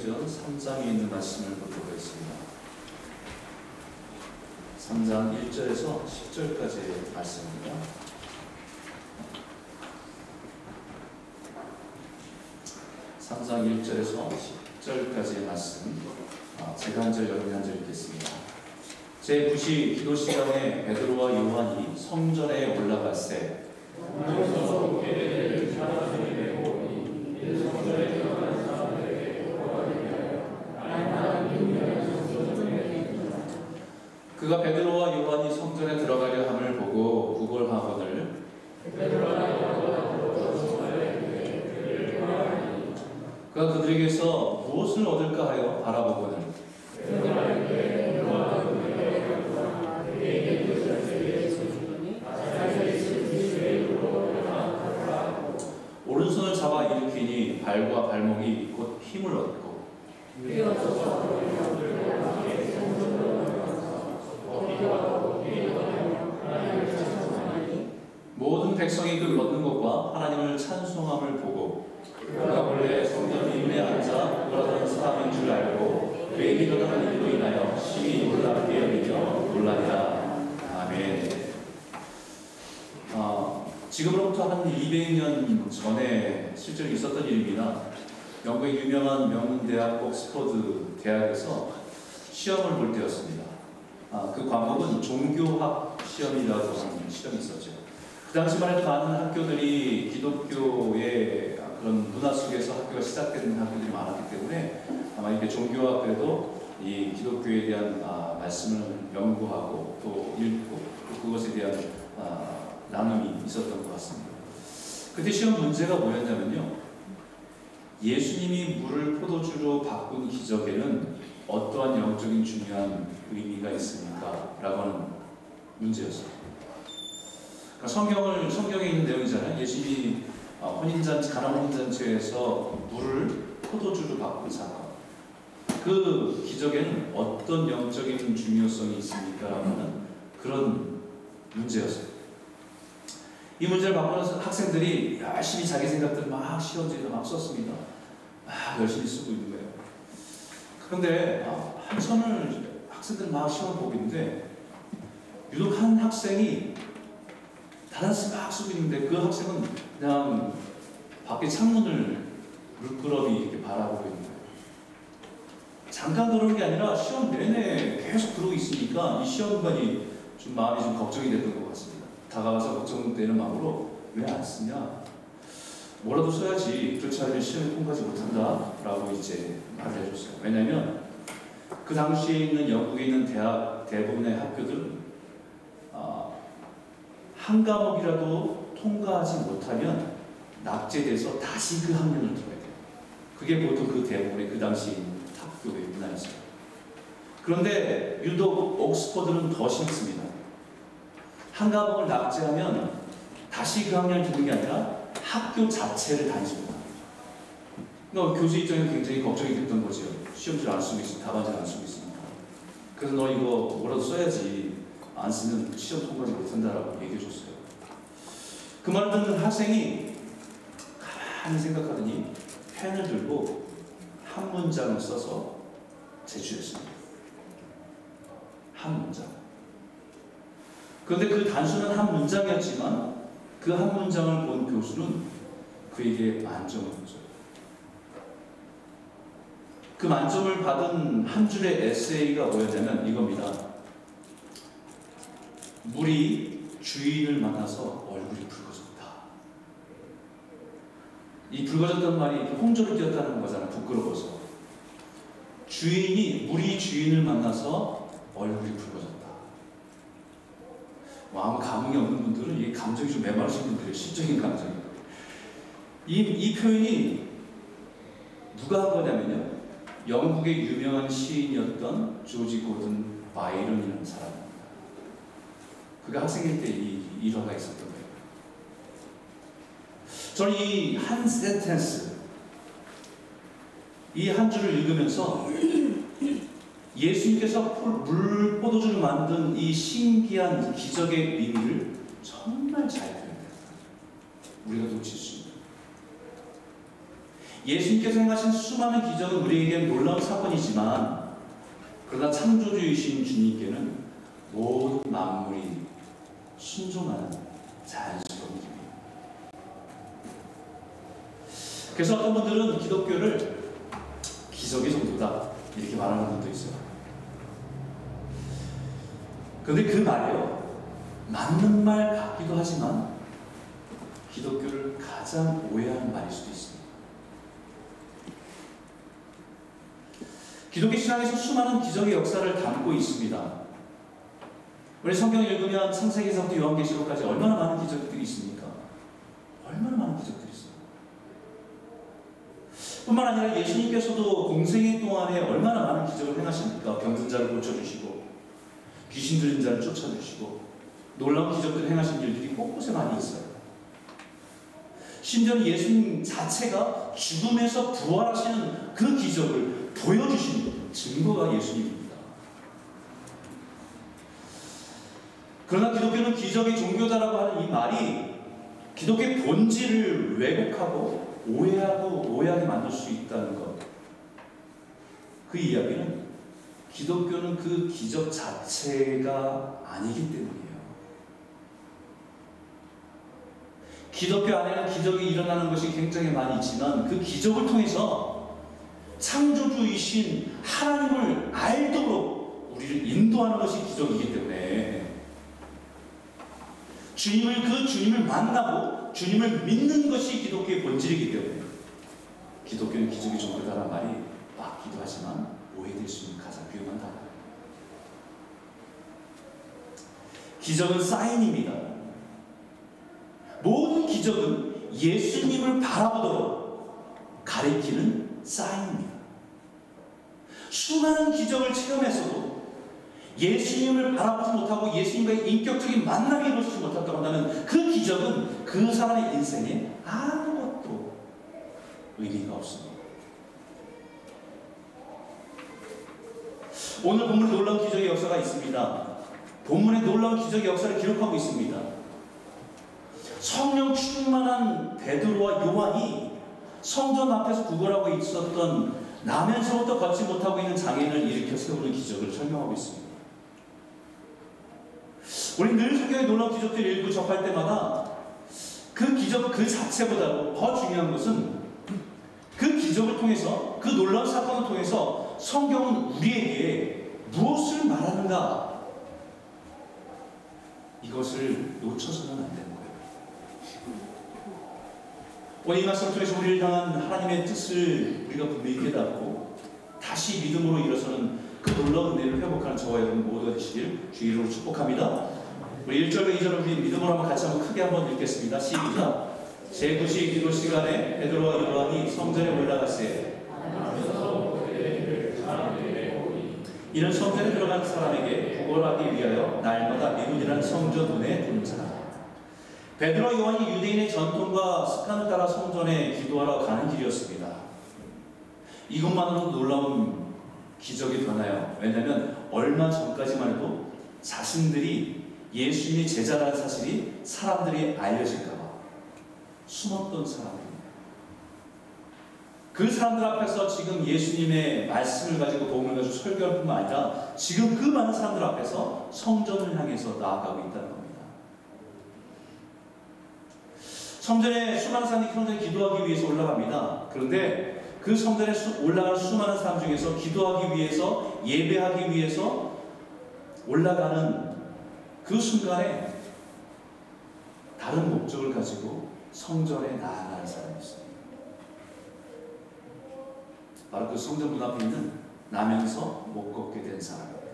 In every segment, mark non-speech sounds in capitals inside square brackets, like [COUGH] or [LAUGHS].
사도행전 3장에 있는 말씀을 보도록 하겠습니다. 3장 1절에서 10절까지의 말씀입니다. 3장 1절에서 10절까지의 말씀 아, 제가 한 절, 여러분이 한 절 읽겠습니다. 제9시 기도 시간에 베드로와 요한이 성전에 올라갔세 그가 베드로와 요한이 성전에 들어가려 함을 보고 구걸하거늘 그가 그들에게서 무엇을 얻을까 하여 바라보거늘 오른손을 잡아 일으키니 발과 발목이 곧 힘을 얻고 모든 백성이 그 얻는 것과 하나님을 찬송함을 보고 그가 원래 성전 이문에 앉아 돌아다니는 사람인 줄 알고 그에게 일어나는 일로 인하여 심히 놀랍게 여기며 놀라니라. 아멘. 아, 지금으로부터 한 200년 전에 실제로 있었던 일입니다. 영국의 유명한 명문대학 옥스퍼드 대학에서 시험을 볼 때였습니다. 아, 그 과목은 종교학 시험이라고 하는 시험이 있었죠 그 당시만 해도 많은 학교들이 기독교의 그런 문화 속에서 학교가 시작되는 학교들이 많았기 때문에 아마 이게 종교학에도 이 기독교에 대한 아, 말씀을 연구하고 또 읽고 또 그것에 대한 아, 나눔이 있었던 것 같습니다. 그때 시험 문제가 뭐였냐면요. 예수님이 물을 포도주로 바꾼 기적에는 어떠한 영적인 중요한 의미가 있습니까? 라고 하는 문제였어요. 그러니까 성경을 성경에 있는 내용이잖아요. 예수님이 혼인잔치 가나 혼인잔치에서 물을 포도주로 바꾼 사건. 그 기적에는 어떤 영적인 중요성이 있습니까?라는 그런 문제였어요. 이 문제를 바꾸는 학생들이 열심히 자기 생각들 막 시험지에서 막 썼습니다. 막 열심히 쓰고 있는 거예요. 그런데 한참을 학생들 막 시험 보고 있는데 유독 한 학생이 다른 막 있는데 그 학생은 그냥 밖에 창문을 물끄러미 이렇게 바라보고 있는 거예요. 잠깐 그러는 게 아니라 시험 내내 계속 그러고 있으니까 이 시험관이 좀 마음이 좀 걱정이 됐던 것 같습니다. 다가와서 걱정되는 마음으로 왜 안 쓰냐? 뭐라도 써야지. 그렇지 않으면 시험에 통과하지 못한다. 라고 이제 말을 해줬어요. 왜냐면 그 당시에 있는 영국에 있는 대학 대부분의 학교들은 한 과목이라도 통과하지 못하면 낙제돼서 다시 그 학년을 들어야 돼요. 그게 보통 그 대부분의 그 당시 학교의 문화였어요. 그런데 유독 옥스퍼드는 더 심습니다. 한 과목을 낙제하면 다시 그 학년을 듣는 게 아니라 학교 자체를 다니지 못합니다. 그러니까 교수 입장에서 굉장히 걱정이 됐던 거죠. 시험지를 안 쓰고 있으니까, 답안지를 안 쓰고 있으니까. 그래서 너 이거 뭐라도 써야지. 안 쓰면 시험 통과를 못한다라고 얘기해 줬어요. 그 말을 듣는 학생이 가만히 생각하더니 펜을 들고 한 문장을 써서 제출했습니다. 한 문장. 그런데 그 단순한 한 문장이었지만 그 한 문장을 본 교수는 그에게 만점을 줬어요. 그 만점을 받은 한 줄의 에세이가 뭐였냐면 이겁니다. 물이 주인을 만나서 얼굴이 붉어졌다. 이 붉어졌단 말이 홍조를 띄었다는 거잖아. 부끄러워서. 주인이 물이 주인을 만나서 얼굴이 붉어졌다. 뭐 아무 감흥이 없는 분들은 이 감정이 좀 메마르신 분들의 시적인 감정이. 이, 이 표현이 누가 한 거냐면요. 영국의 유명한 시인이었던 조지 고든 바이런이라는 사람. 그가 학생일 때 이 일화가 있었던 거예요. 저는 이 한 센텐스, 이 한 줄을 읽으면서 예수님께서 물 포도주를 만든 이 신기한 기적의 의미를 정말 잘 표현해요. 우리가 놓칠 수 있는. 예수님께서 행하신 수많은 기적은 우리에게 놀라운 사건이지만 그러나 창조주이신 주님께는 모든 만물이 순종하는 자연스러운 일입니다. 그래서 어떤 분들은 기독교를 기적의 정도다 이렇게 말하는 분도 있어요. 그런데 그 말이요 맞는 말 같기도 하지만 기독교를 가장 오해하는 말일 수도 있습니다. 기독교 신앙에서 수많은 기적의 역사를 담고 있습니다. 우리 성경 읽으면 창세기서부터 요한계시록까지 얼마나 많은 기적들이 있습니까? 얼마나 많은 기적들이 있어요. 뿐만 아니라 예수님께서도 공생애 동안에 얼마나 많은 기적을 행하십니까? 병든 자를 고쳐주시고 귀신 들린 자를 쫓아주시고 놀라운 기적들을 행하신 일들이 곳곳에 많이 있어요. 심지어 예수님 자체가 죽음에서 부활하시는 그 기적을 보여주신 증거가 예수님입니다. 그러나 기독교는 기적의 종교다라고 하는 이 말이 기독교의 본질을 왜곡하고 오해하고 오해하게 만들 수 있다는 것. 그 이야기는 기독교는 그 기적 자체가 아니기 때문이에요. 기독교 안에는 기적이 일어나는 것이 굉장히 많이 있지만 그 기적을 통해서 창조주이신 하나님을 알도록 우리를 인도하는 것이 기적이기 때문에 주님을 그 주님을 만나고 주님을 믿는 것이 기독교의 본질이기 때문에 기독교는 기적의 종교다라는 말이 맞기도 하지만 오해될 수 있는 가장 위험한 단어. 기적은 사인입니다. 모든 기적은 예수님을 바라보도록 가리키는 사인입니다. 수많은 기적을 체험해서도 예수님을 바라보지 못하고 예수님과의 인격적인 만남이 이루어지지 못했다고 한다면 그 기적은 그 사람의 인생에 아무것도 의미가 없습니다. 오늘 본문에 놀라운 기적의 역사가 있습니다. 본문에 놀라운 기적의 역사를 기록하고 있습니다. 성령 충만한 베드로와 요한이 성전 앞에서 구걸하고 있었던 나면서부터 걷지 못하고 있는 장애인을 일으켜 세우는 기적을 설명하고 있습니다. 우리 늘 성경의 놀라운 기적들을 읽고 접할 때마다 그 기적 그 자체보다도 더 중요한 것은 그 기적을 통해서 그 놀라운 사건을 통해서 성경은 우리에게 무엇을 말하는가 이것을 놓쳐서는 안 되는 거예요. 오늘 이 말씀을 통해서 우리를 향한 하나님의 뜻을 우리가 분명히 깨닫고 다시 믿음으로 일어서는 그 놀라운 은혜를 회복하는 저와 여러분 모두가 되시길 주의로 축복합니다. 우리 1절과 2절을 우리 믿음으로 한번 같이 한번 크게 한번 읽겠습니다. 시작. 제9시 기도 시간에 베드로와 요한이 성전에 올라갔어요. 이는 성전에 들어간 사람에게 구걸하기 위하여 날마다 미문이라는 성전 문에 분자. 베드로와 요한이 유대인의 전통과 습관을 따라 성전에 기도하러 가는 길이었습니다. 이것만으로도 놀라운 기적이 되나요? 왜냐하면 얼마 전까지만 해도 자신들이 예수님의 제자라는 사실이 사람들이 알려질까봐 숨었던 사람입니다. 그 사람들 앞에서 지금 예수님의 말씀을 가지고 도움을 가지고 설교할 뿐만 아니라 지금 그 많은 사람들 앞에서 성전을 향해서 나아가고 있다는 겁니다. 성전에 수많은 사람이 성전에 기도하기 위해서 올라갑니다. 그런데 그 성전에 올라가는 수많은 사람 중에서 기도하기 위해서 예배하기 위해서 올라가는 그 순간에 다른 목적을 가지고 성전에 나아가는 사람이 있습니다. 바로 그 성전 문 앞에 있는 나면서 못 걷게 된 사람입니다.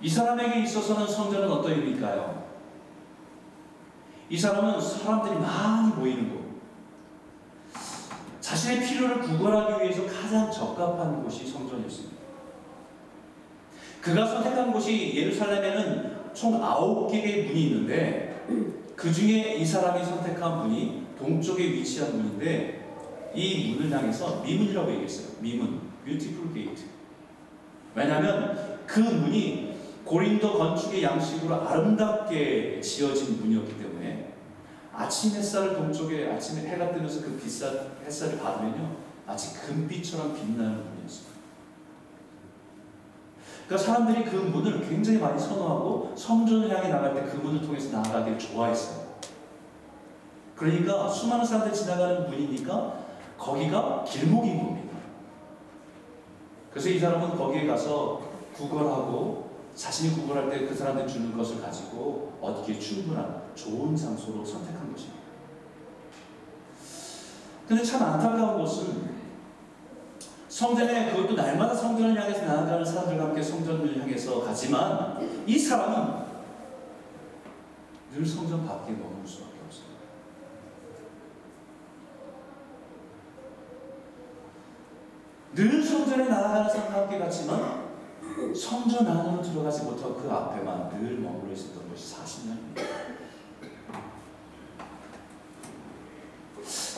이 사람에게 있어서는 성전은 어떤 의미일까요? 이 사람은 사람들이 많이 모이는 곳, 자신의 필요를 구걸하기 위해서 가장 적합한 곳이 성전이었습니다. 그가 선택한 곳이 예루살렘에는 총 9개의 문이 있는데 그 중에 이 사람이 선택한 문이 동쪽에 위치한 문인데 이 문을 향해서 미문이라고 얘기했어요. 미문, beautiful gate. 왜냐하면 그 문이 고린도 건축의 양식으로 아름답게 지어진 문이었기 때문에 아침 햇살을 동쪽에 아침에 해가 뜨면서 그 빛살 햇살을 받으면요 마치 금빛처럼 빛나는. 그러니까 사람들이 그 문을 굉장히 많이 선호하고 성전을 향해 나갈 때 그 문을 통해서 나아가기를 좋아했어요. 그러니까 수많은 사람들이 지나가는 문이니까 거기가 길목인 겁니다. 그래서 이 사람은 거기에 가서 구걸하고 자신이 구걸할 때 그 사람들 주는 것을 가지고 얻기에 충분한 좋은 장소로 선택한 것입니다. 근데 참 안타까운 것은 성전에 그것도 날마다 성전을 향해서 나아가는 사람들과 함께 성전을 향해서 가지만 이 사람은 늘 성전 밖에 머물 수밖에 없어요. 늘 성전에 나아가는 사람과 함께 갔지만 성전 안으로 들어가지 못하고 그 앞에만 늘 머물러 있었던 것이 40년입니다.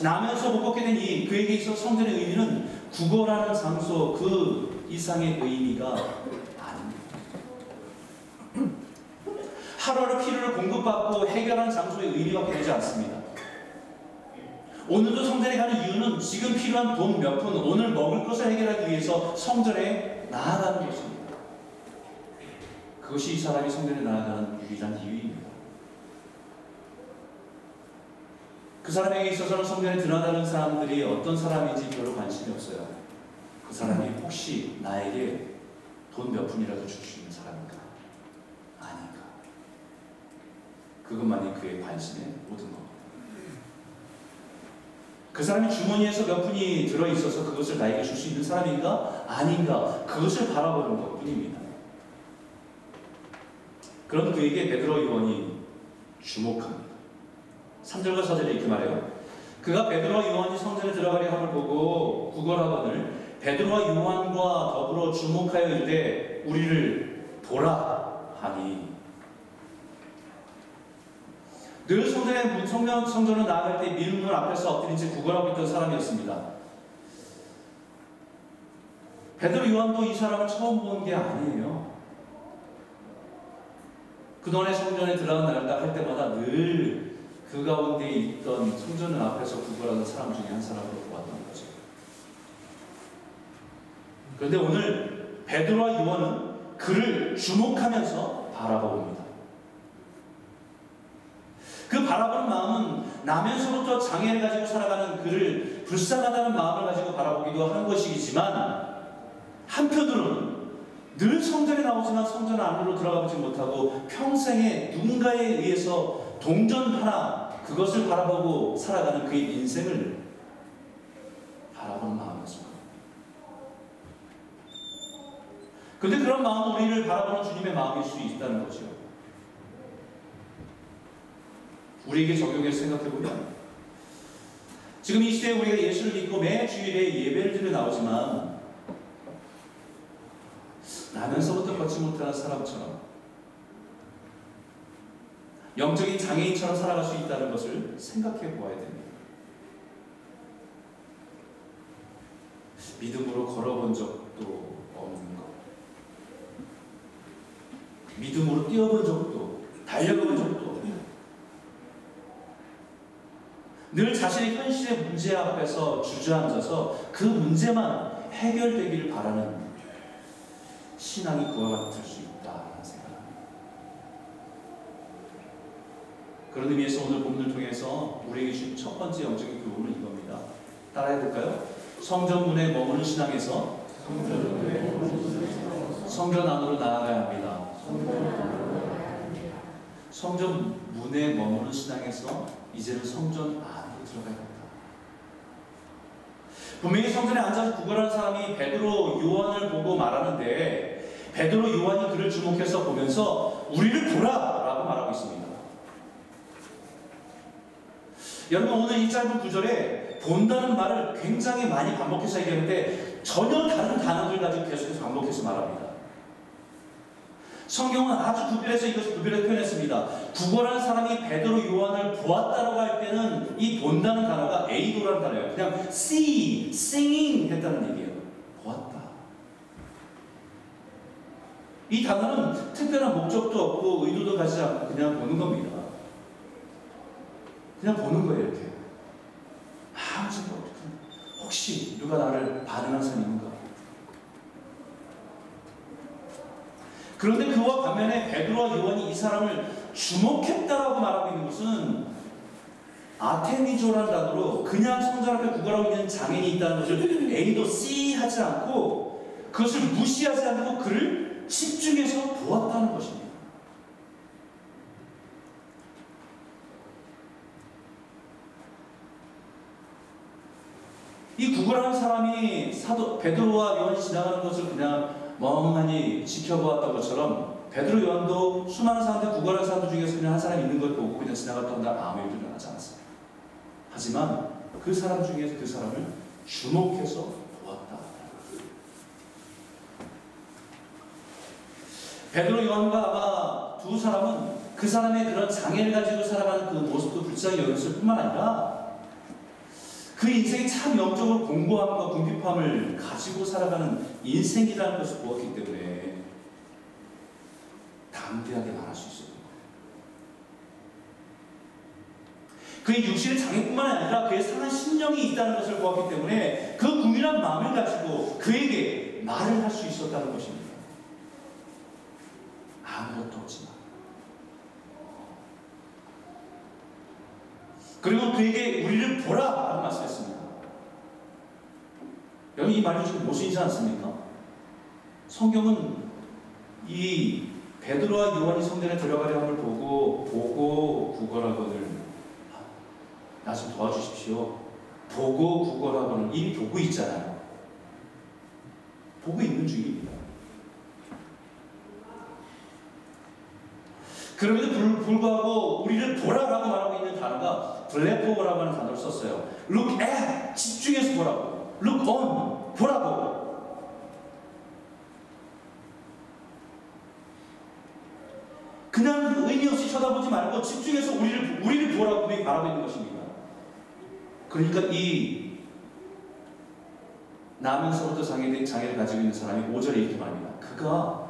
나면서 못 걷게 된 이 그에게 있어 성전의 의미는 구걸하는 장소 그 이상의 의미가 아닙니다. 하루하루 필요를 공급받고 해결하는 장소의 의미밖에 되지 않습니다. 오늘도 성전에 가는 이유는 지금 필요한 돈 몇 푼, 오늘 먹을 것을 해결하기 위해서 성전에 나아가는 것입니다. 그것이 이 사람이 성전에 나아가는 유일한 이유입니다. 그 사람에게 있어서는 성전에 드러나는 사람들이 어떤 사람인지 별로 관심이 없어요. 그 사람이 혹시 나에게 돈 몇 푼이라도 줄 수 있는 사람인가? 아닌가? 그것만이 그의 관심의 모든 겁니다. 그 사람이 주머니에서 몇 푼이 들어있어서 그것을 나에게 줄 수 있는 사람인가? 아닌가? 그것을 바라보는 것 뿐입니다. 그런 그에게 베드로 요원이 주목합니다. 3절과 4절에 이렇게 말해요. 그가 베드로와 요한이 성전에 들어가려 함을 보고 구걸하거늘 베드로와 요한과 더불어 주목하여 이르되 우리를 보라 하니 늘 성전에 성전, 성전을 나아갈 때 미문문 앞에서 엎드린 채 구걸하고 있던 사람이었습니다. 베드로 요한도 이 사람을 처음 본 게 아니에요. 그동안에 성전에 들어간다 할 때마다 늘 그 가운데 있던 성전 앞에서 구걸하는 사람 중에 한 사람으로 보았던 거죠. 그런데 오늘 베드로와 요한은 그를 주목하면서 바라봅니다. 그 바라보는 마음은 나면서부터 장애를 가지고 살아가는 그를 불쌍하다는 마음을 가지고 바라보기도 하는 것이지만 한편으로는 늘 성전에 나오지만 성전 안으로 들어가보지 못하고 평생에 누군가에 의해서 동전 하나 그것을 바라보고 살아가는 그의 인생을 바라보는 마음이었습니다. 그런데 그런 마음은 우리를 바라보는 주님의 마음일 수 있다는 거죠. 우리에게 적용해서 생각해보면 지금 이 시대에 우리가 예수를 믿고 매 주일에 예배를 드려 나오지만 나면서부터 걷지 못하는 사람처럼 영적인 장애인처럼 살아갈 수 있다는 것을 생각해 보아야 됩니다. 믿음으로 걸어본 적도 없는 것. 믿음으로 뛰어본 적도, 달려본 적도 없는 늘 자신의 현실의 문제 앞에서 주저앉아서 그 문제만 해결되기를 바라는 신앙이 그와 같을 수 있다는 생각합니다. 그런 의미에서 오늘 본문을 통해서 우리에게 주신 첫 번째 영적인 교훈은 이겁니다. 따라해 볼까요? 성전 문에 머무는 신앙에서 성전 안으로 나아가야 합니다. 성전 문에 머무는 신앙에서 이제는 성전 안으로 들어가야 합니다. 분명히 성전에 앉아서 구걸하는 사람이 베드로 요한을 보고 말하는데 베드로 요한이 그를 주목해서 보면서 우리를 보라 라고 말하고 있습니다. 여러분 오늘 이 짧은 구절에 본다는 말을 굉장히 많이 반복해서 얘기하는데 전혀 다른 단어들 가지고 계속해서 반복해서 말합니다. 성경은 아주 구별해서 이것을 구별해 표현했습니다. 구걸한 사람이 베드로 요한을 보았다라고 할 때는 이 본다는 단어가 에이도라는 단어예요. 그냥 see, singing 했다는 얘기예요. 보았다. 이 단어는 특별한 목적도 없고 의도도 가지 않고 그냥 보는 겁니다. 그냥 보는 거예요, 이렇게. 아무 생각 없이. 혹시 누가 나를 반응한 사람이 있는가? 그런데 그와 반면에 베드로와 요한이 이 사람을 주목했다라고 말하고 있는 것은 아테미조라는 단어로 그냥 성전 앞에 구걸하고 있는 장인이 있다는 것을 A도 C 하지 않고 그것을 무시하지 않고 그를 집중해서 보았다는 것입니다. 이 구걸하는 사람이 사도 베드로와 요한이 지나가는 것을 그냥 멍하니 지켜보았던 것처럼 베드로 요한도 수많은 사람들 구걸하는 사람들 중에서 그냥 한 사람 있는 걸 보고 그냥 지나갔던 날 아무 일도 일어나지 않았어요. 하지만 그 사람 중에서 그 사람을 주목해서 보았다. 베드로 요한과 아마 두 사람은 그 사람의 그런 장애를 가지고 살아가는 그 모습도 불쌍히 여겼을 뿐만 아니라 그 인생이 참 영적으로 공고함과 궁핍함을 가지고 살아가는 인생이라는 것을 보았기 때문에 담대하게 말할 수 거예요. 그의 육신의 장애뿐만 아니라 그의 상한 심령이 있다는 것을 보았기 때문에 그 국민한 마음을 가지고 그에게 말을 할 수 있었다는 것입니다. 아무것도 없지만. 그리고 그에게 우리를 보라! 라고 말씀했습니다. 여러분 이 말이 지금 모순이지 않습니까? 성경은 이 베드로와 요한이 성전에 들어가려 함을 보고 보고 구걸하거늘 나 좀 도와주십시오. 보고 구걸하거늘 이미 보고 있잖아요. 보고 있는 중입니다. 그럼에도 불, 불구하고 우리를 보라라고 말하고 있는 단어가 블레포라고 하는 단어를 썼어요. Look at 집중해서 보라고. Look on 보라고. 그냥 의미 없이 쳐다보지 말고 집중해서 우리를 우리를 보라고 분명히 말하고 있는 것입니다. 그러니까 이 나면서부터 장애, 장애를 가지고 있는 사람이 5절에 이렇게 말합니다. 그가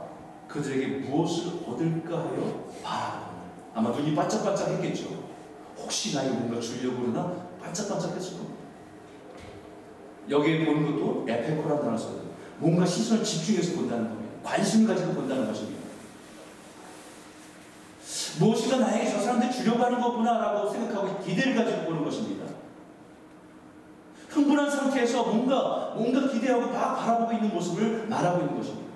그들에게 무엇을 얻을까 하여 바라보는 아마 눈이 반짝반짝 했겠죠. 혹시 나에게 뭔가 주려고 그러나 반짝반짝 했을 겁니다. 여기에 보는 것도 에페코라는 단어를 써요. 뭔가 시선을 집중해서 본다는 겁니다. 관심 가지고 본다는 것입니다. 무엇인가 나에게 저 사람들 주려고 하는 거구나라고 생각하고 기대를 가지고 보는 것입니다. 흥분한 상태에서 뭔가 뭔가 기대하고 막 바라보고 있는 모습을 말하고 있는 것입니다.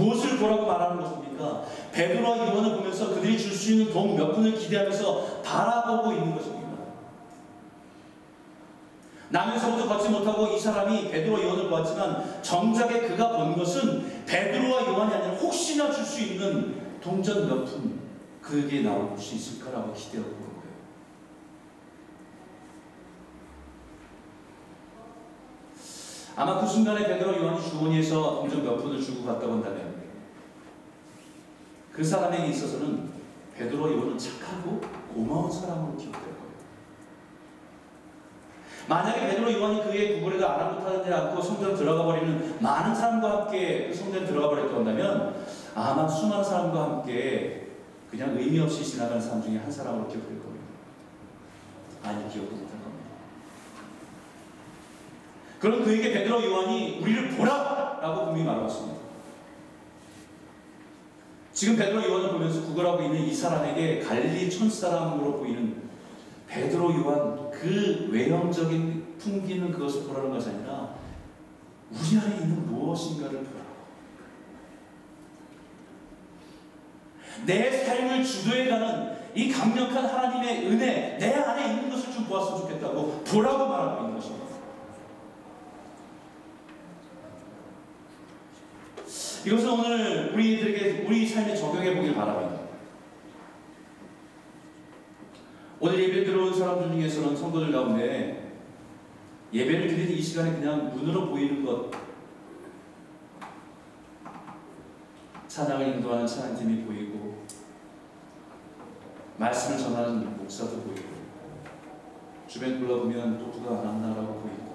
무엇을 보라고 말하는 것입니까? 베드로와 요한을 보면서 그들이 줄 수 있는 도움 몇 분을 기대하면서 바라보고 있는 것입니다. 나면서부터 걷지 못하고 이 사람이 베드로와 요한을 보았지만 정작에 그가 본 것은 베드로와 요한이 아니라 혹시나 줄 수 있는 동전 몇 푼 그에게 나올 수 있을까라고 기대하고 보는 거예요. 아마 그 순간에 베드로 요한이 주머니에서 동전 몇 푼을 주고 갔다고 한다면 그 사람에게 있어서는 베드로 요한은 착하고 고마운 사람으로 기억될 거예요. 만약에 베드로 요한이 그의 구걸에도 아랑곳하지 않고 성전 들어가 버리는 많은 사람과 함께 그 성전에 들어가 버렸다고 한다면 아마 수많은 사람과 함께 그냥 의미 없이 지나가는 사람 중에 한 사람으로 기억될 겁니다. 아니 기억도 못할 겁니다. 그럼 그에게 베드로 요한이 우리를 보라 라고 분명히 말했습니다. 지금 베드로 요한을 보면서 구걸하고 있는 이 사람에게 갈릴리 촌사람으로 보이는 베드로 요한 그 외형적인 풍기는 그것을 보라는 것이 아니라 우리 안에 있는 무엇인가를 보라고. 내 삶을 주도해가는 이 강력한 하나님의 은혜, 내 안에 있는 것을 좀 보았으면 좋겠다고 보라고 말하고 있는 것입니다. 이것은 오늘 우리들에게 우리 삶에 적용해 보길 바랍니다. 오늘 예배 들어온 사람들 중에서는 성도들 가운데 예배를 드리는 이 시간에 그냥 눈으로 보이는 것 찬양을 인도하는 찬양팀이 보이고 말씀을 전하는 목사도 보이고 주변 둘러보면 또 누가 안 왔나라고 보이고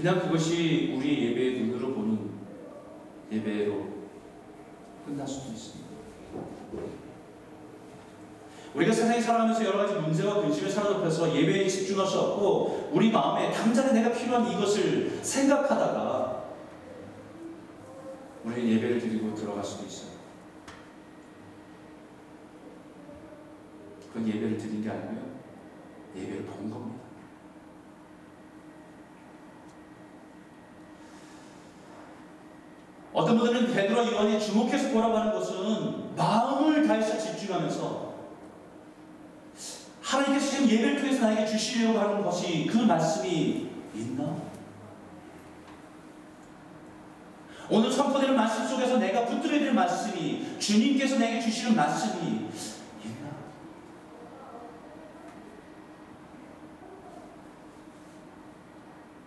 그냥 그것이 우리 예배의 눈으로 보는 예배로 끝날 수도 있습니다. 우리가 세상에 살아가면서 여러 가지 문제와 근심에 사로잡혀서 예배에 집중할 수 없고 우리 마음에 당장에 내가 필요한 이것을 생각하다가 우리는 예배를 드리고 들어갈 수도 있어요. 그건 예배를 드린 게 아니고요. 예배를 본 겁니다. 어떤 분들은 베드로 요한이 주목해서 보라고 하는 것은 마음을 다해서 집중하면서 하나님께서 지금 예배를 통해서 나에게 주시려고 하는 것이 그 말씀이 있나? 오늘 선포되는 말씀 속에서 내가 붙들어야 될 말씀이 주님께서 내게 주시는 말씀이 있나?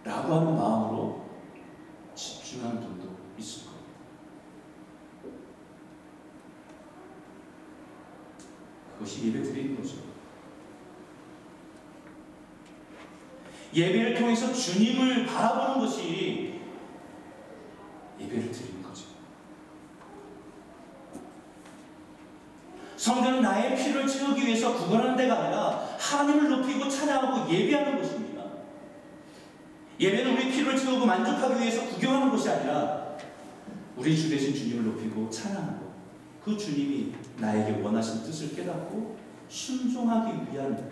라고 하는 마음으로 집중하는 분도 있을 겁니다. 그것이 예배 드리는 거죠. 예배를 통해서 주님을 바라보는 것이 예배를 드리는 거죠. 성전은 나의 피를 채우기 위해서 구걸하는 데가 아니라 하나님을 높이고 찬양하고 예배하는 것입니다. 예배는 우리 피를 채우고 만족하기 위해서 구경하는 것이 아니라 우리 주 대신 주님을 높이고 찬양하고 그 주님이 나에게 원하신 뜻을 깨닫고 순종하기 위한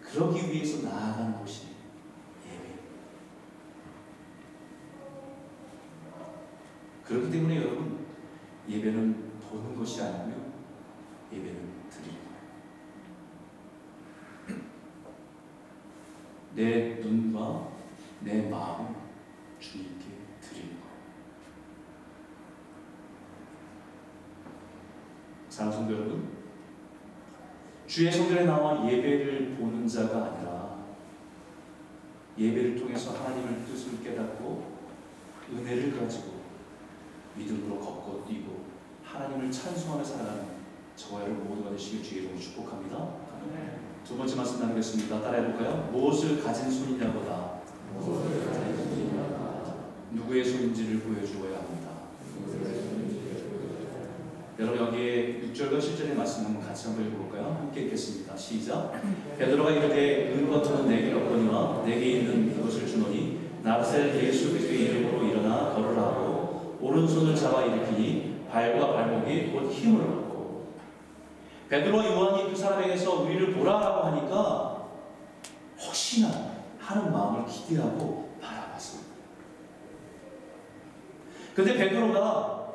그러기 위해서 나아가는 예배. 그렇기 때문에 여러분 예배는 보는 것이 아니며 예배는 드리는 거예요. 내 눈과 내 마음을 주님께 드리는 거예요. 사랑하는 성도 여러분, 주의 성전에 나와 예배를 보는 자가 아니라 예배를 통해서 하나님의 뜻을 깨닫고 은혜를 가지고 믿음으로 걷고 뛰고 하나님을 찬송하며 살아가는 저와 여러분 모두가 되시길 주의 이름으로 축복합니다. 두 번째 말씀 나누겠습니다. 따라해볼까요? 무엇을 가진 손이냐보다 누구의 손인지를 보여주어야 합니다. 여러분 여기에 6절과 7절의 말씀 한번 같이 한번 읽어볼까요? 함께 읽겠습니다. 시작. [LAUGHS] 베드로가 이르되 은과 토는 내게 없거니와 내게 있는 그것을 주노니 나사렛 예수 그리스도의 이름으로 일어나 걸으라고 오른손을 잡아 일으키니 발과 발목이 곧 힘을 얻고 베드로와 요한이 그 사람에게서 우리를 보라라고 하니까 혹시나 하는 마음을 기대하고 바라봤습니다. 근데 베드로가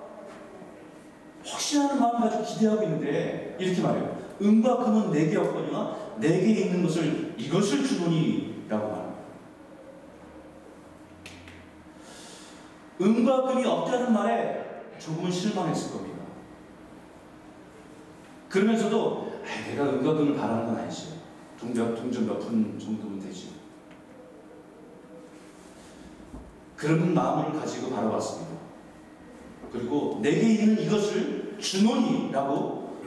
혹시나 하는 마음 가지고 기대하고 있는데 이렇게 말해요. 은과 금은 내게 없거니와 내게 있는 것을 이것을 주노니 라고 말합니다. 은과 금이 없다는 말에 조금은 실망했을 겁니다. 그러면서도 내가 은과 금을 바라는 건 아니지. 동전, 동전 몇푼 정도면 되지. 그런 마음을 가지고 바라봤습니다. 그리고 내게 있는 이것을 주노니라고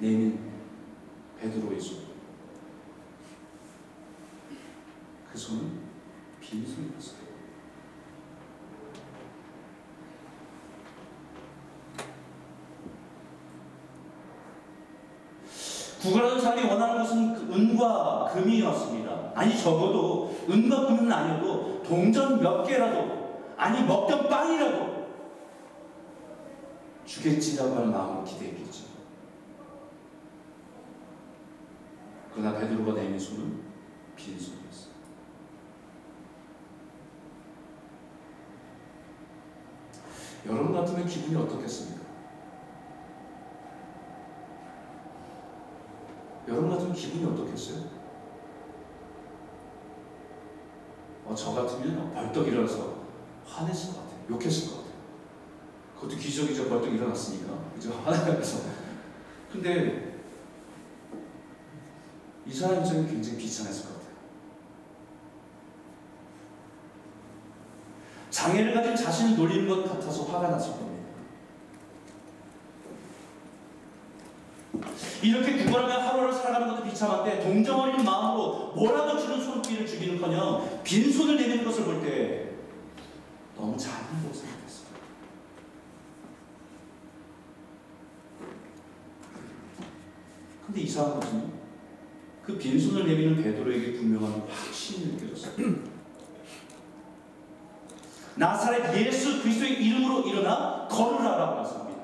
내민 베드로의 손. 그 손은 빈손이었어요. 구걸하는 사람이 원하는 것은 그 은과 금이었습니다. 아니 적어도 은과 금은 아니어도 동전 몇 개라도 아니 먹던 빵이라도 주겠지라고 하는 마음으로 기대했겠죠. 그러나 베드로가 내민 손은 빈손이었어요. 여러분 같으면 기분이 어떻겠습니까? 여러분 같으면 기분이 어떻겠어요? 어, 저 같으면 벌떡 일어나서 화냈을 것 같아요. 욕했을 것 같아요. 그것도 기적이죠. 벌떡 일어났으니까. 그죠? [LAUGHS] 화나면서. 근데 이 사람 입장에 굉장히 비참했을 것 같아요. 장애를 가진 자신을 놀리는 것 같아서 화가 났을 겁니다. 이렇게 구걸하며 하루를 살아가는 것도 비참한데 동정 어린 마음으로 뭐라도 주는 손길을 주기는커녕 빈손을 내미는 것을 볼 때 너무 잘한다고 생각했어요. 근데 이상한 것은 그 빈손을 내미는 베드로에게 분명한 확신이 느껴졌어요. [CLEARS THROAT] 나사렛 예수 그리스도의 이름으로 일어나 걸으라라고 말씀합니다.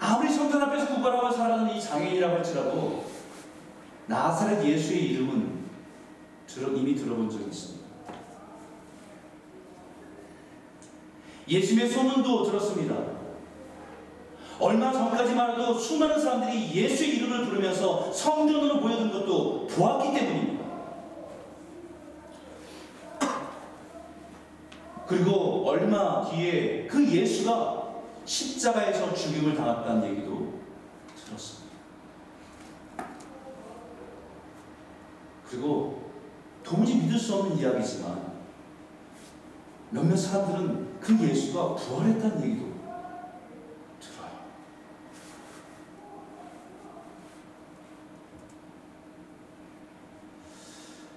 아무리 성전 앞에서 구걸하고 살아가는 이 장애인이라고 할지라도 나사렛 예수의 이름은 이미 들어본 적이 있습니다. 예수님의 소문도 들었습니다. 얼마 전까지만 해도 수많은 사람들이 예수의 이름을 부르면서 성전으로 모여든 것도 보았기 때문입니다. 그리고 얼마 뒤에 그 예수가 십자가에서 죽임을 당했다는 얘기도 들었습니다. 그리고 도무지 믿을 수 없는 이야기지만 몇몇 사람들은 그 예수가 부활했다는 얘기도 들어요.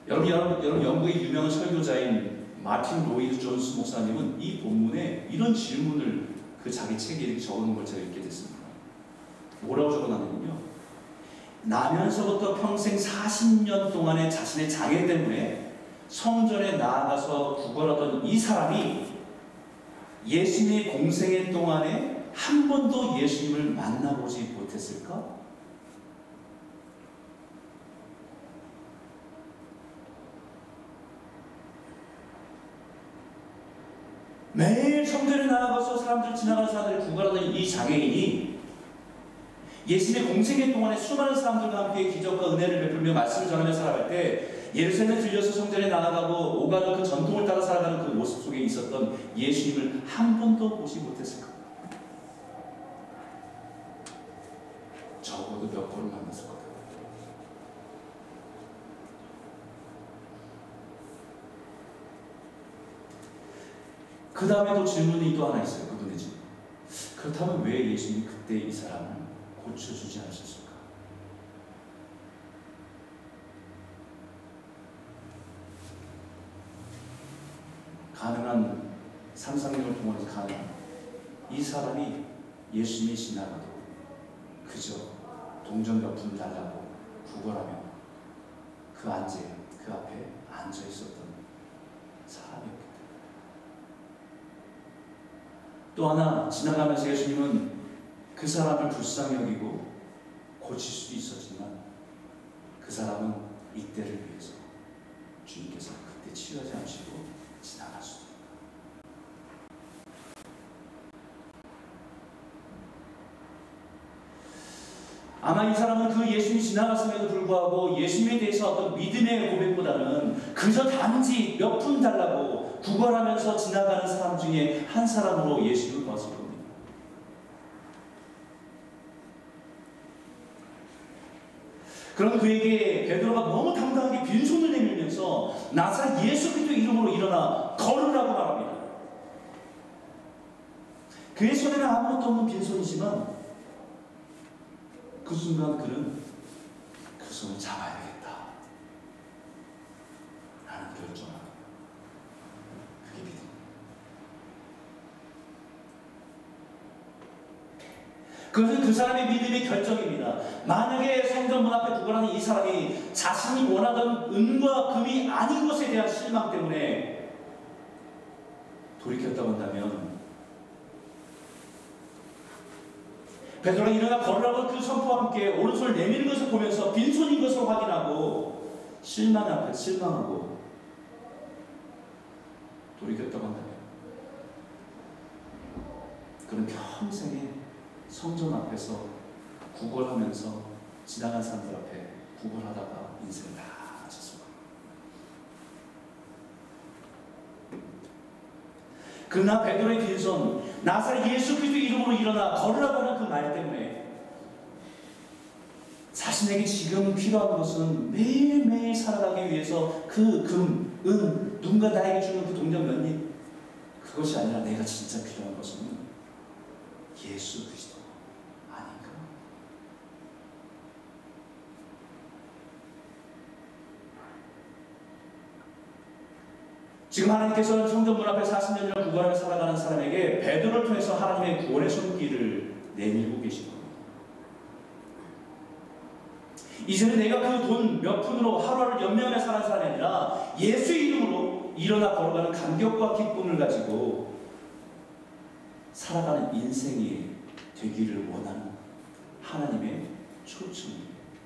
여러분, 여러분, 영국의 유명한 설교자인 마틴 로이드 존스 목사님은 이 본문에 이런 질문을 그 자기 책에 적어놓은 걸 제가 읽게 됐습니다. 뭐라고 적어놨냐면요. 나면서부터 평생 40년 동안의 자신의 장애 때문에 성전에 나아가서 구걸하던 이 사람이 예수님의 공생애 동안에 한 번도 예수님을 만나보지 못했을까? 매일 성전에 나아가서 사람들 지나가는 사람들을 구걸하던 이 장애인이 예수님의 공생애 동안에 수많은 사람들과 함께 기적과 은혜를 베풀며 말씀을 전하며 살아갈 때 예루살렘에 들려서 성전에 나아가고 오가는 그 전통을 따라 살아가는 그 모습 속에 있었던 예수님을 한 번도 보지 못했을까? 적어도 몇 번을 만났을 거다. 그 다음에 또 질문이 또 하나 있어요. 그분의 질문. 그렇다면 왜 예수님이 그때 이 사람을 고쳐주지 않으셨을까? 가능한 상상력을 통해서 가능한 이 사람이 예수님이 지나가도 그저 동전과 불 달라고 구걸하며 그 앉아 그 앞에 앉아 있었던 사람이었기 때문에 또 하나 지나가면서 예수님은 그 사람을 불쌍히 여기고 고칠 수도 있었지만 그 사람은 이때를 위해서 주님께서 그때 치유하지 않으시고 지나갈 수도 있다. 아마 이 사람은 그 예수님이 지나갔음에도 불구하고 예수님에 대해서 어떤 믿음의 고백보다는 그저 단지 몇 푼 달라고 구걸하면서 지나가는 사람 중에 한 사람으로 예수님을 봤을 겁니다. 그런 그에게 베드로가 너무 당당하게 빈손을 내밀면서 나사 예수 그리스도 이름으로 일어나 걸으라고 말합니다. 그의 손에는 아무것도 없는 빈손이지만 그 순간 그는 그 손을 잡아야겠다. 라는 결정을 그게 믿음. 그것은 그 사람의 믿음의 결정입니다. 만약에 성전 문 앞에 구걸하는 이 사람이 자신이 원하던 은과 금이 아닌 것에 대한 실망 때문에 돌이켰다고 한다면 베드로가 일어나 걸으라고 그 선포와 함께 오른손을 내미는 것을 보면서 빈손인 것을 확인하고 실망 앞에 실망하고 돌이켰다고 한다면 그는 평생에 성전 앞에서 구걸하면서 지나간 사람들 앞에 구걸하다가 인생을 다 겁니다. 그러나 베드로의 빈손 나사렛 예수 그리스도 이름으로 일어나 걸으라고 하는 그 말 때문에 자신에게 지금 필요한 것은 매일매일 살아가기 위해서 그 금, 은, 누군가 나에게 주는 그 동전 몇 입, 그것이 아니라 내가 진짜 필요한 것은 예수 그리스도 아닌가? 지금 하나님께서는 성전 문 앞에 40년이나 구걸하며 살아가는 사람에게 베드로를 통해서 하나님의 구원의 손길을 내밀고 계신 겁니다. 이제는 내가 그 돈 몇 푼으로 하루하루 연명하며 사는 사람이 아니라 예수의 이름으로 일어나 걸어가는 감격과 기쁨을 가지고 살아가는 인생이 되기를 원하는 하나님의 초청이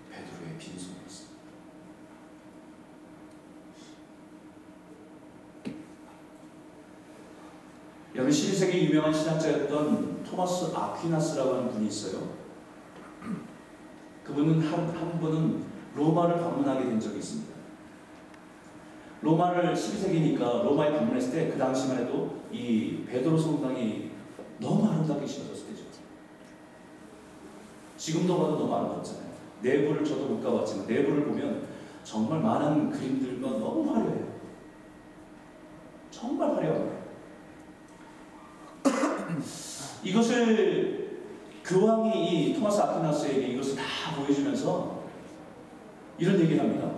베드로의 빈손이었습니다. 여러분 12세기 유명한 신학자였던 토마스 아퀴나스라고 하는 분이 있어요. 그분은 한, 한 번은 로마를 방문하게 된 적이 있습니다. 로마를 12세기니까 로마에 방문했을 때 그 당시만 해도 이 베드로 성당이 너무 아름답게 지어졌을 때죠. 지금도 봐도 너무 아름답잖아요. 내부를 저도 못 가봤지만 내부를 보면 정말 많은 그림들과 너무 화려해요. 정말 화려합니다. 이것을 교황이 이 토마스 아퀴나스에게 이것을 다 보여주면서 이런 얘기를 합니다.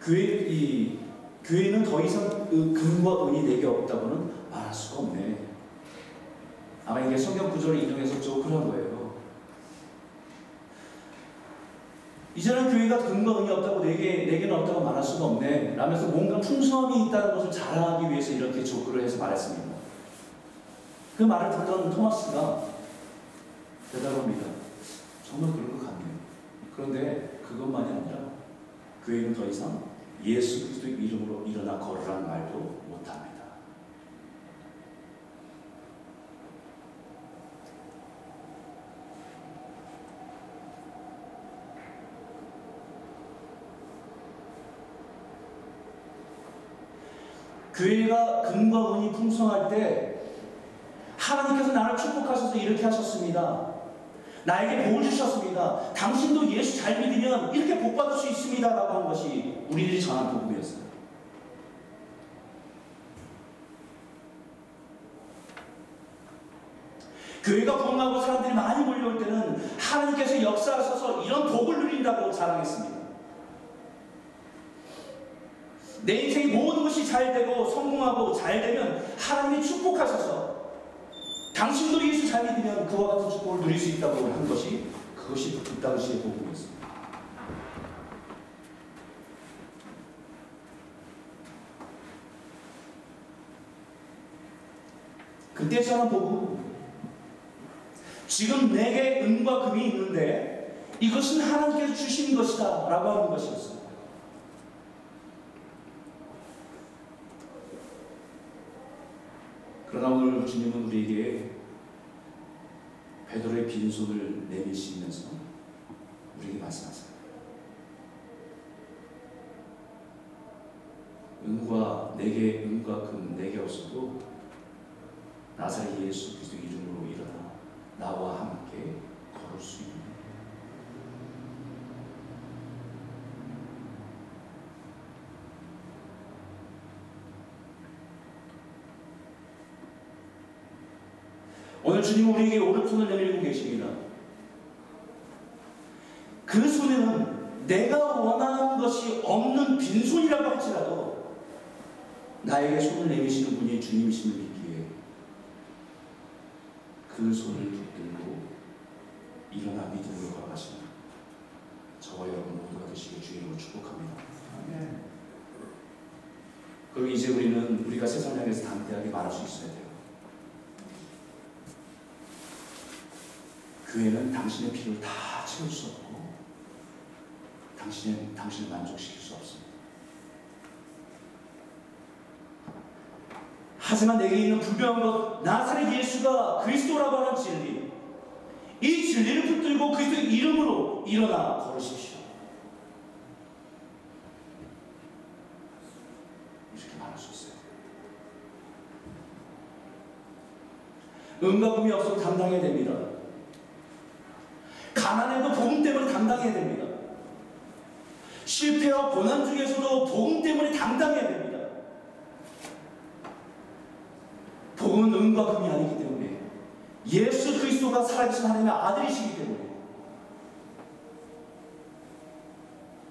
교회, 이, 교회는 더 이상 그 금과 은이 내게 없다고는 말할 수가 없네. 아마 이게 성경 구절을 인용해서 좀 그런 거예요. 이제는 교회가 금과 은이 없다고 내게, 내게는 없다고 말할 수가 없네. 라면서 뭔가 풍성함이 있다는 것을 자랑하기 위해서 이렇게 조크를 해서 말했습니다. 그 말을 듣던 토마스가 대답합니다. 정말 그런 것 같네요. 그런데 그것만이 아니라 교회는 더 이상 예수 그리스도의 이름으로 일어나 걸으라는 말도 못합니다. 교회가 은이 풍성할 때 하나님께서 나를 축복하셔서 이렇게 하셨습니다. 나에게 복을 주셨습니다. 당신도 예수 잘 믿으면 이렇게 복 받을 수 있습니다. 라고 한 것이 우리들이 전한 복음이었어요. 교회가 부흥하고 사람들이 많이 몰려올 때는 하나님께서 역사하셔서 이런 복을 누린다고 자랑했습니다. 내 인생의 모든 것이 잘 되고 성공하고 잘 되면 하나님이 축복하셔서 당신도 예수 잘 믿으면 그와 같은 축복을 누릴 수 있다고 한 것이 그것이 그 당시의 복음이었습니다. 그때 저는 복음 지금 내게 은과 금이 있는데 이것은 하나님께서 주신 것이다 라고 하는 것이었습니다. 그러나 오늘 주님은 우리에게 베드로의 빈손을 내미시면서 우리에게 말씀하세요. 은과 내게 은과 금 내게 없어도 나사렛 예수 그리스도 이름으로 일어나 나와 함께 걸을 수 있는 주님은 우리에게 오른손을 내밀고 계십니다. 그 손에는 내가 원하는 것이 없는 빈손이라고 할지라도 나에게 손을 내미시는 분이 주님이심을 믿기에 그 손을 붙들고 일어나 믿음으로 걸어가시는 저와 여러분 모두가 되시길 주님으로 축복합니다. 그리고 이제 우리는 우리가 세상 향해서 담대하게 말할 수 있어야 돼요. 교회는 당신의 필요를 다 채울 수 없고 당신의, 당신을 만족시킬 수 없습니다. 하지만 내게 있는 분명한 것 나사렛 예수가 그리스도라고 하는 진리 이 진리를 붙들고 그리스도의 이름으로 일어나 걸으십시오. 이렇게 말할 수 있어요. 은과 금이 없어도 감당해야 됩니다. 가난에도 복음 때문에 당당해야 됩니다. 실패와 고난 중에서도 복음 때문에 당당해야 됩니다. 복음은 은과 금이 아니기 때문에 예수 그리스도가 살아계신 하나님의 아들이시기 때문에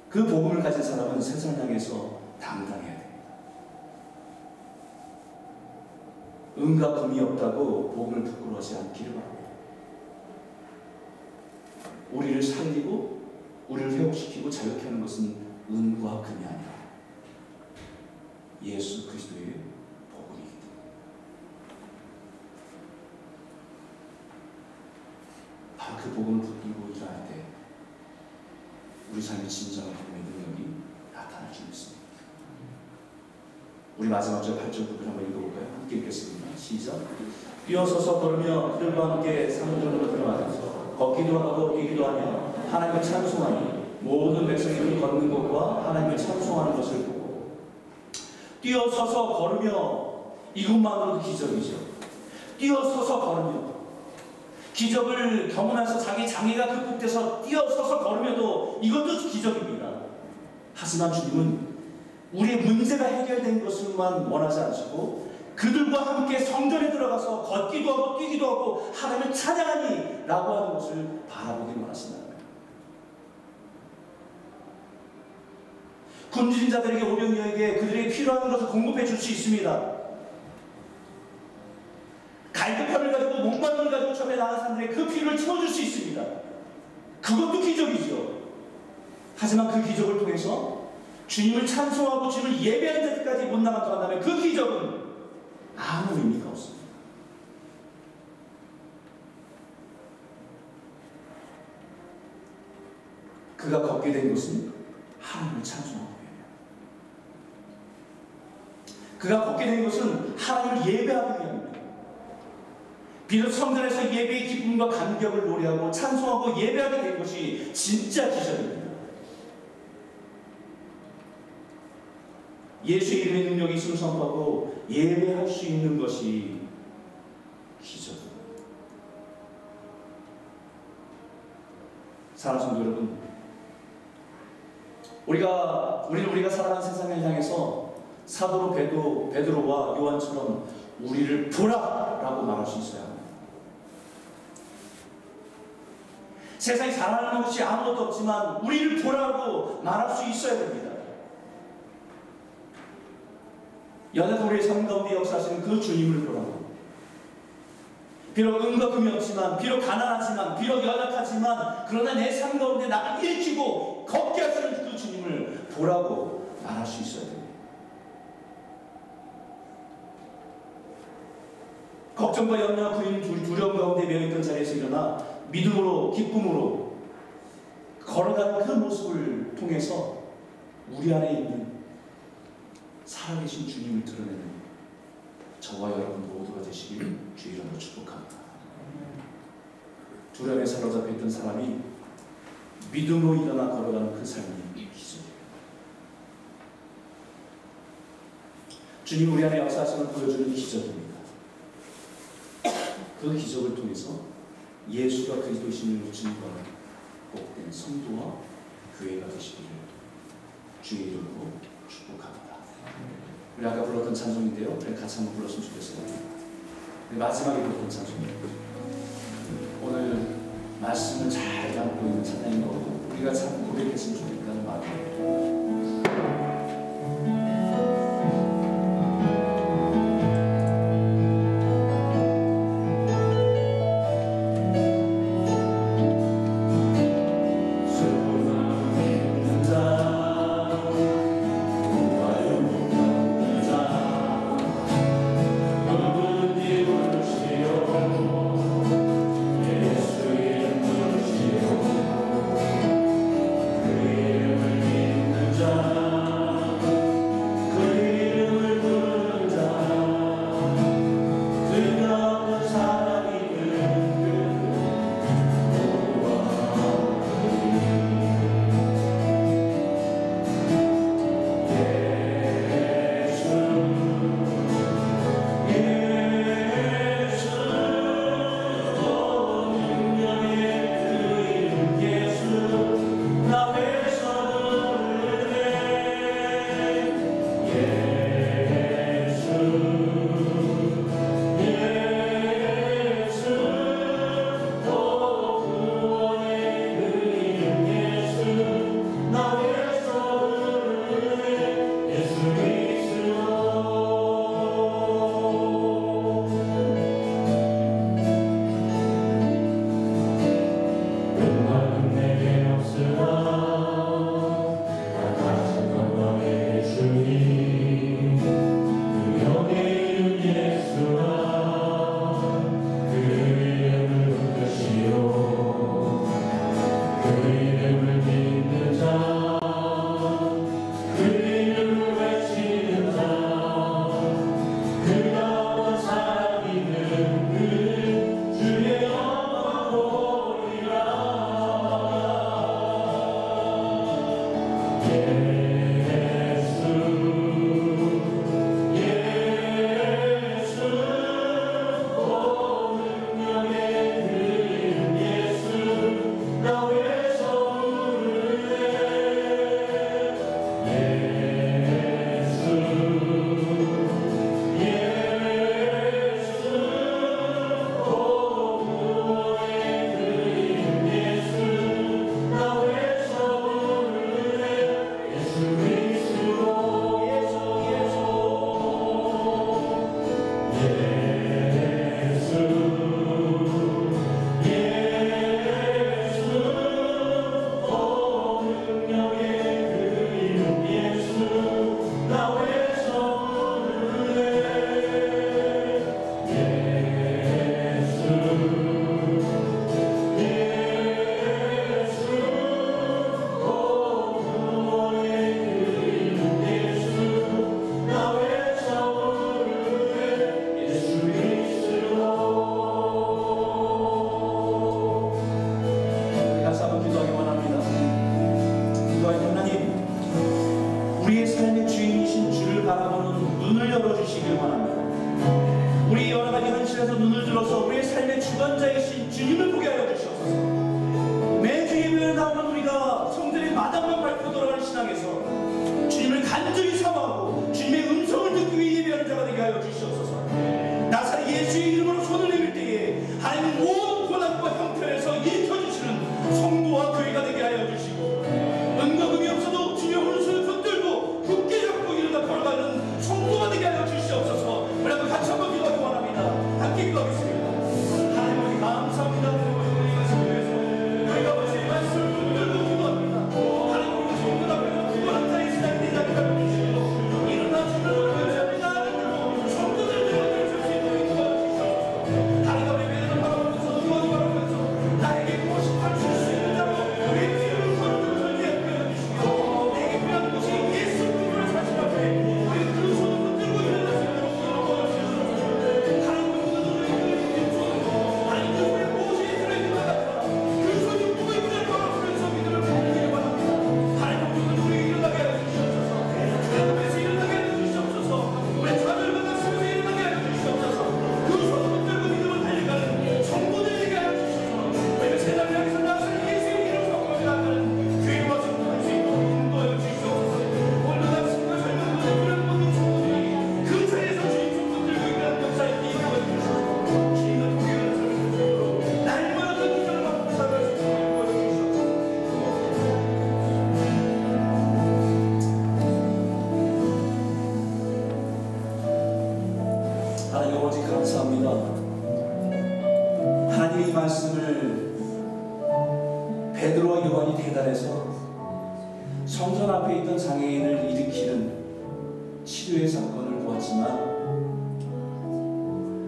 그 복음을 가진 사람은 세상을 향해서 당당해야 됩니다. 은과 금이 없다고 복음을 부끄러워하지 않기를 바랍니다. 우리를 살리고 우리를 회복시키고 자유케 하는 것은 은과 금이 아니라 예수 그리스도의 복음이기 때문에 바로 그 복음을 붙들고 일어날 때 우리 삶의 진정한 복음의 능력이 나타날 줄 믿습니다. 우리 마지막 절 8절 부분 한번 읽어볼까요? 함께 읽겠습니다. 시작. 뛰어서서 걸으며 그들과 함께 상전으로 들어가서 걷기도 하고 뛰기도 하며 하나님을 찬송하니 모든 백성이 그 걷는 것과 하나님을 찬송하는 것을 보고 뛰어서서 걸으며 이것만으로도 기적이죠. 뛰어서서 걸으며 기적을 경험해서 자기 장애가 극복돼서 뛰어서서 걸으며도 이것도 기적입니다. 하지만 주님은 우리의 문제가 해결된 것을만 원하지 않으시고 그들과 함께 성전에 들어가서 걷기도 하고 뛰기도 하고 하나님을 찬양하니 라고 하는 것을 바라보길 원하신다는 거예요. 굶주린 자들에게 오병이어에게 그들에게 필요한 것을 공급해 줄 수 있습니다. 갈급함을 가지고 목마름을 가지고 처음에 나간 사람들의 그 필요를 채워줄 수 있습니다. 그것도 기적이죠. 하지만 그 기적을 통해서 주님을 찬송하고 주님을 예배하는 데까지 못 나갔다 한다면 그 기적은 아무 의미가 없습니다. 그가 걷게 된 것은 하나님을 찬송하고 위함이야. 그가 걷게 된 것은 하나님을 예배하기 위함입니다. 비록 성전에서 예배의 기쁨과 감격을 노래하고 찬송하고 예배하게 된 것이 진짜 기적입니다. 예수의 이름의 능력이 있음을 선포하고 예배할 수 있는 것이 기적입니다. 사랑하는 성도 여러분, 우리가 우리는 우리가 살아가는 세상을 향해서 사도로 베드로, 베드로와 요한처럼 우리를 보라라고 말할 수 있어야 합니다. 세상에 잘하는 것이 아무것도 없지만 우리를 보라고 말할 수 있어야 됩니다. 여자도 우리의 삶 가운데 역사하시는 그 주님을 보라고. 비록 은과 금이 없지만, 비록 가난하지만, 비록 연약하지만, 그러나 내 삶 가운데 나를 일으키고 걷게 하시는 그 주님을 보라고 말할 수 있어야 됩니다. 걱정과 염려, 그림, 두려움 가운데 매여있던 자리에서 일어나 믿음으로, 기쁨으로 걸어가는 그 모습을 통해서 우리 안에 있는 살아계신 주님을 드러내는 저와 여러분 모두가 되시길 주 이름으로 축복합니다. 두려움에 사로잡혀 있던 사람이 믿음으로 일어나 걸어가는 그 삶이 기적이에요. 주님 우리 안에 역사하시는 보여주는 기적입니다. 그 기적을 통해서 예수가 그리스도이심을 증거하는 복된 성도와 교회가 되시기를 주의 이름으로 축복합니다. 우리 아까 불렀던 찬송인데요. 같이 한번 불렀으면 좋겠어요. 우리 마지막에 불렀던 찬송이에요. 오늘 말씀을 잘 담고 있는 찬양인 거고 우리가 참 고백했으면 좋겠다는 마음입니다. 하나님 오직 감사합니다. 하나님의 이 말씀을 베드로와 요한이 대단해서 성전 앞에 있던 장애인을 일으키는 치료의 사건을 보았지만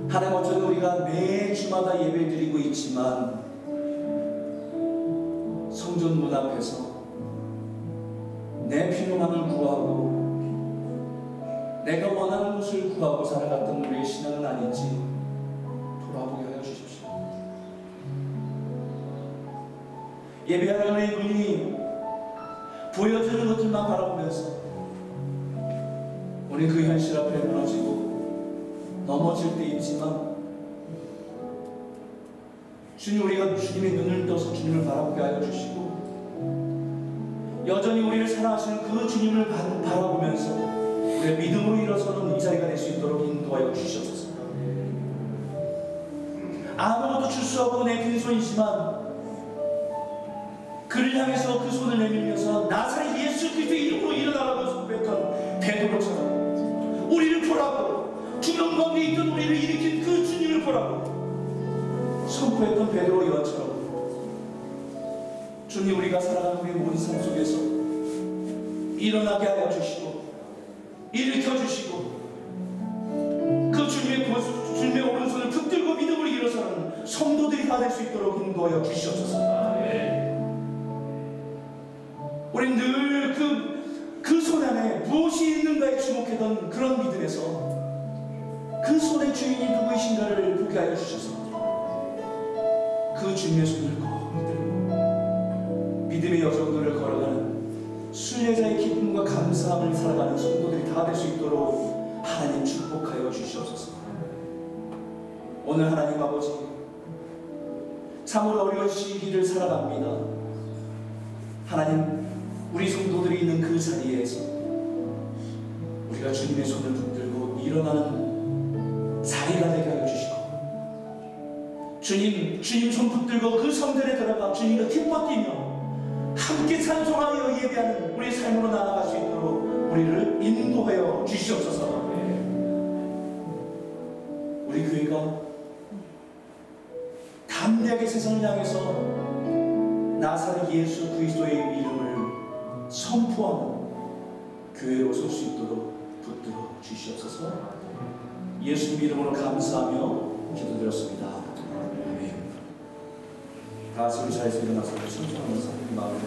하나님 어쩌면 우리가 매 주마다 예배 드리고 있지만 성전 문 앞에서 내 필요만을 구하고 내가 원하는 것을 구하고 살아갔던 우리의 신앙은 아닌지 돌아보게 하여 주십시오. 예배하는 우리의 눈이 보여주는 것들만 바라보면서 우리 그 현실 앞에 무너지고 넘어질 때 있지만 주님 우리가 주님의 눈을 떠서 주님을 바라보게 하여 주시고 여전히 우리를 사랑하시는 그 주님을 바- 바라보면서 우리의 믿음으로 일어서는 이 자리가 될 수 있도록 인도하여 주시옵소서. 아무것도 줄 수 없고 내 빈손이지만 그를 향해서 그 손을 내밀면서 나사렛 예수 그리스도의 이름으로 일어나라고 고백한 베드로처럼 우리를 보라고 죽는 가운데 있던 우리를 일으킨 그 주님을 보라고 선포했던 베드로 요한처럼 주님 우리가 살아가는 우리의 모든 삶 속에서 일어나게 하여 주시고 일으켜 주시고 그 주님의 보- 주님의 오른손을 붙들고 믿음으로 일어서는 성도들이 다 될 수 있도록 인도하여 주시옵소서. 우리 늘그 그 손 안에 무엇이 있는가에 주목했던 그런 믿음에서 그 손의 주인이 누구이신가를 보게 하여 주셔서 그 주님의 손을 꼭 붙들고 믿음의 여정도를 걸어가는 기쁨과 감사함을 살아가는 성도들이 다 될 수 있도록 하나님 축복하여 주시옵소서. 오늘 하나님 아버지 참으로 어려운 시기를 살아갑니다. 하나님 우리 성도들이 있는 그 자리에서 우리가 주님의 손을 붙들고 일어나는 자리가 되게 하여 주시고 주님 주님 손 붙들고 그 성전에 들어가 주님과 기뻐 뛰며 함께 찬송하여 예배하는 우리의 삶으로 나아갈 수 있도록 우리를 인도하여 주시옵소서. 우리 교회가 담대하게 세상을 향해서 나사렛 예수 그리스도의 이름을 선포하는 교회로 설 수 있도록 붙들어 주시옵소서. 예수님 이름으로 감사하며 기도드렸습니다. 아멘. 다 같이 우리 자리에서 일어나서 찬송하면서 마음을